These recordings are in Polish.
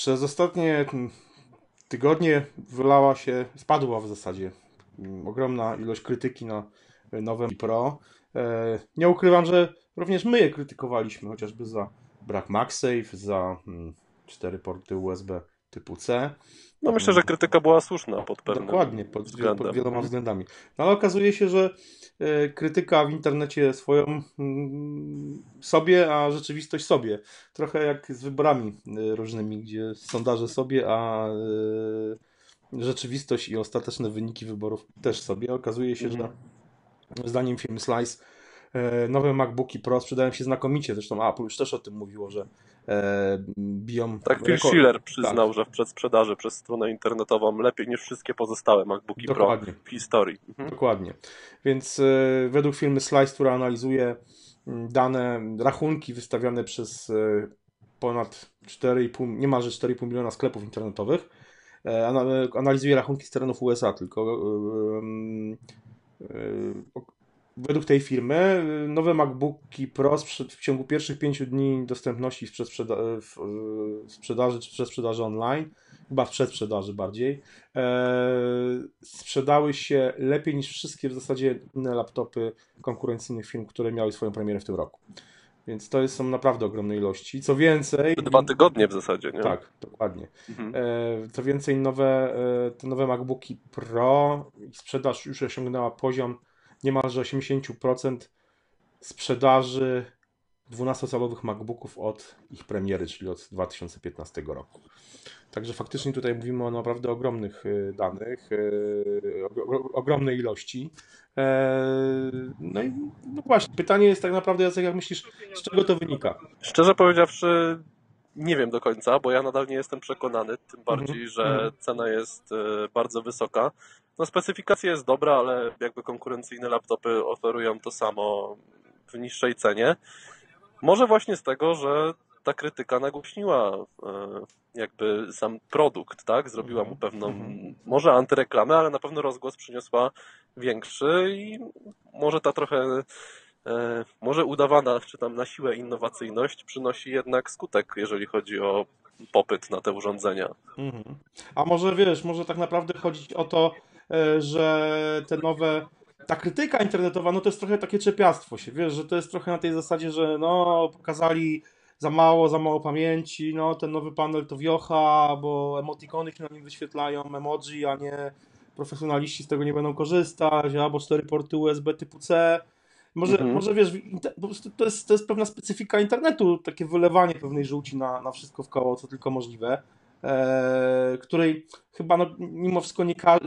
przez ostatnie tygodnie wylała się, spadła w zasadzie mm, ogromna ilość krytyki na nowe Pro. E, nie ukrywam, że również my je krytykowaliśmy, chociażby za brak MagSafe, za mm, cztery porty USB typu C. No myślę, że krytyka była słuszna pod pewnym Dokładnie, pod, względem. pod wieloma względami. No ale okazuje się, że e, krytyka w internecie swoją mm, sobie, a rzeczywistość sobie. Trochę jak z wyborami e, różnymi, gdzie sondaże sobie, a e, rzeczywistość i ostateczne wyniki wyborów też sobie. Okazuje się, mhm. że zdaniem firmy Slice nowe MacBooki Pro sprzedają się znakomicie. Zresztą Apple już też o tym mówiło, że biją. Tak, Phil Schiller przyznał, tak. że w przedsprzedaży przez stronę internetową lepiej niż wszystkie pozostałe MacBooki Dokładnie. Pro w historii. Mhm. Dokładnie. Więc e, według firmy Slice, która analizuje dane, rachunki wystawiane przez e, ponad 4,5, niemalże 4,5 miliona sklepów internetowych, e, analizuje rachunki z terenów USA, tylko według tej firmy nowe MacBooki Pro w ciągu pierwszych pięciu dni dostępności w, sprzeda w sprzedaży czy online, chyba w przedsprzedaży bardziej, e, sprzedały się lepiej niż wszystkie w zasadzie inne laptopy konkurencyjnych firm, które miały swoją premierę w tym roku. Więc to są naprawdę ogromne ilości. Co więcej. Dwa tygodnie w zasadzie, nie? Tak, dokładnie. Mhm. E, co więcej, nowe, e, te nowe MacBooki Pro, sprzedaż już osiągnęła poziom niemalże 80% sprzedaży 12-calowych MacBooków od ich premiery, czyli od 2015 roku. Także faktycznie tutaj mówimy o naprawdę ogromnych y, danych, y, ogromnej ilości. E, no i no właśnie, pytanie jest tak naprawdę, Jacek, jak myślisz, z czego to wynika? Szczerze powiedziawszy, nie wiem do końca, bo ja nadal nie jestem przekonany, tym bardziej, -hmm. że mhm. cena jest y, bardzo wysoka. No specyfikacja jest dobra, ale jakby konkurencyjne laptopy oferują to samo w niższej cenie. Może właśnie z tego, że ta krytyka nagłośniła e, jakby sam produkt, tak? Zrobiła mu pewną, mhm. może antyreklamę, ale na pewno rozgłos przyniosła większy i może ta trochę e, może udawana, czy tam na siłę innowacyjność przynosi jednak skutek, jeżeli chodzi o popyt na te urządzenia. Mhm. A może wiesz, może tak naprawdę chodzić o to, że te nowe ta krytyka internetowa, no to jest trochę takie czepiastwo się, wiesz, że to jest trochę na tej zasadzie, że no pokazali za mało, za mało pamięci, no ten nowy panel to wiocha, bo emotikony na nim wyświetlają, emoji, a nie profesjonaliści z tego nie będą korzystać, albo cztery porty USB typu C. Może, mhm. może wiesz, po prostu to jest, to jest pewna specyfika internetu, takie wylewanie pewnej żółci na, na wszystko w koło, co tylko możliwe e, której chyba no, mimo wszystko nie ka-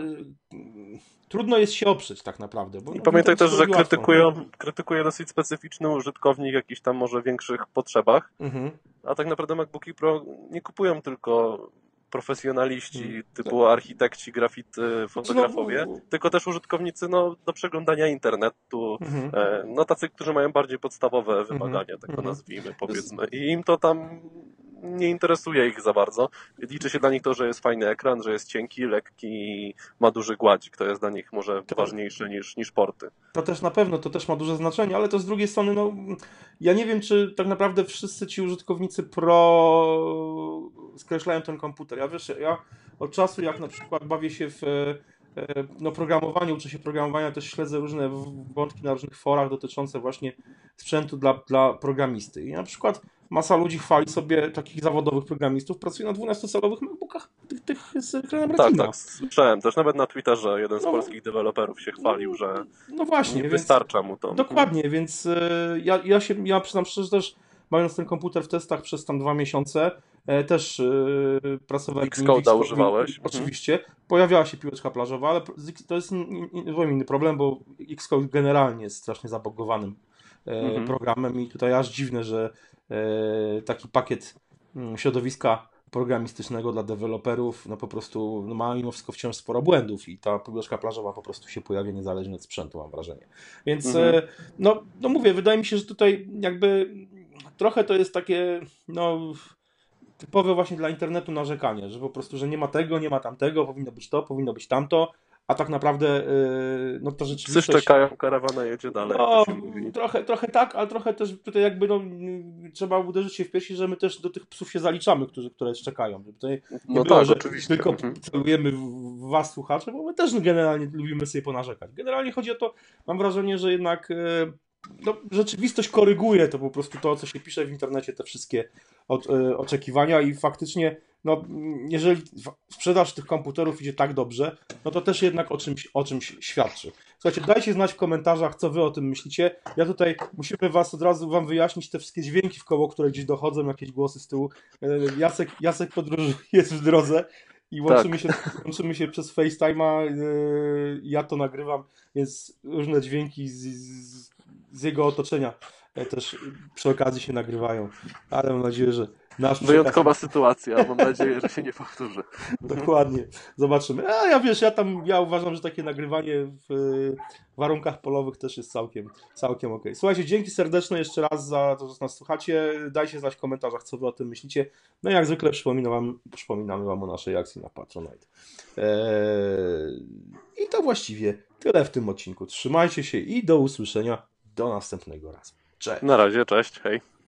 trudno jest się oprzeć tak naprawdę. Bo, I pamiętaj też, że krytykują, krytykuje dosyć specyficzny użytkownik w jakichś tam może większych potrzebach, mhm. a tak naprawdę MacBooki Pro nie kupują tylko profesjonaliści hmm. typu architekci, grafity, fotografowie, no, tylko też użytkownicy no, do przeglądania internetu, mhm. e, no tacy, którzy mają bardziej podstawowe mhm. wymagania, tak to mhm. nazwijmy, powiedzmy. I im to tam nie interesuje ich za bardzo. Liczy się dla nich to, że jest fajny ekran, że jest cienki, lekki, ma duży gładzik. To jest dla nich może to, ważniejsze niż, niż porty. To też na pewno, to też ma duże znaczenie, ale to z drugiej strony, no, ja nie wiem, czy tak naprawdę wszyscy ci użytkownicy Pro skreślają ten komputer. Ja wiesz, ja od czasu, jak na przykład bawię się w e, no, programowaniu, uczę się programowania, też śledzę różne wątki na różnych forach dotyczące właśnie sprzętu dla, dla programisty. I na przykład masa ludzi chwali sobie takich zawodowych programistów, pracuje na 12-calowych MacBookach tych, tych z ekranem Tak, tak, słyszałem. Też nawet na Twitterze jeden z no, polskich deweloperów się chwalił, że no właśnie, nie wystarcza mu to. Dokładnie, więc y, ja, ja się, ja przyznam szczerze, też mając ten komputer w testach przez tam dwa miesiące, e, też yy, pracowałem... Xcode'a używałeś? Oczywiście. Mhm. Pojawiała się piłeczka plażowa, ale to jest inny problem, bo Xcode generalnie jest strasznie zabogowanym e, mhm. programem i tutaj aż dziwne, że E, taki pakiet mm, środowiska programistycznego dla deweloperów, no po prostu no ma mimo wszystko wciąż sporo błędów i ta poduszka plażowa po prostu się pojawia niezależnie od sprzętu, mam wrażenie. Więc mhm. E, no, no mówię, wydaje mi się, że tutaj jakby trochę to jest takie no typowe właśnie dla internetu narzekanie, że po prostu, że nie ma tego, nie ma tamtego, powinno być to, powinno być tamto, a tak naprawdę y, no to Psy rzeczywistość... szczekają, karawana jedzie dalej, No, trochę, trochę tak, ale trochę też tutaj jakby no, trzeba uderzyć się w piersi, że my też do tych psów się zaliczamy, którzy, które szczekają. Tutaj nie No było, tak, że oczywiście. tylko Mhm. celujemy w, was słuchacze, bo my też generalnie lubimy sobie ponarzekać. Generalnie chodzi o to, mam wrażenie, że jednak e, no, rzeczywistość koryguje to po prostu to, co się pisze w internecie, te wszystkie od, e, oczekiwania i faktycznie no, jeżeli sprzedaż tych komputerów idzie tak dobrze, no to też jednak o czymś, o czymś świadczy. Słuchajcie, dajcie znać w komentarzach, co wy o tym myślicie. Ja tutaj musimy was od razu wam wyjaśnić te wszystkie dźwięki w koło, które gdzieś dochodzą, jakieś głosy z tyłu. E, Jacek, Jacek podróżuje, jest w drodze i łączymy, się, łączymy się przez FaceTime'a. e, Ja to nagrywam, więc różne dźwięki z, z, z jego otoczenia e, też przy okazji się nagrywają. Ale mam nadzieję, że nasz przekaz- Wyjątkowa sytuacja, mam nadzieję, że się nie powtórzy. Dokładnie. Zobaczymy. A ja wiesz, ja tam ja uważam, że takie nagrywanie w warunkach polowych też jest całkiem, całkiem ok. Słuchajcie, dzięki serdeczne jeszcze raz za to, że nas słuchacie. Dajcie znać w komentarzach, co wy o tym myślicie. No i jak zwykle przypominam wam, przypominamy wam o naszej akcji na Patronite. Eee, I to właściwie tyle w tym odcinku. Trzymajcie się i do usłyszenia. Do następnego razu. Cześć. Na razie, cześć, hej.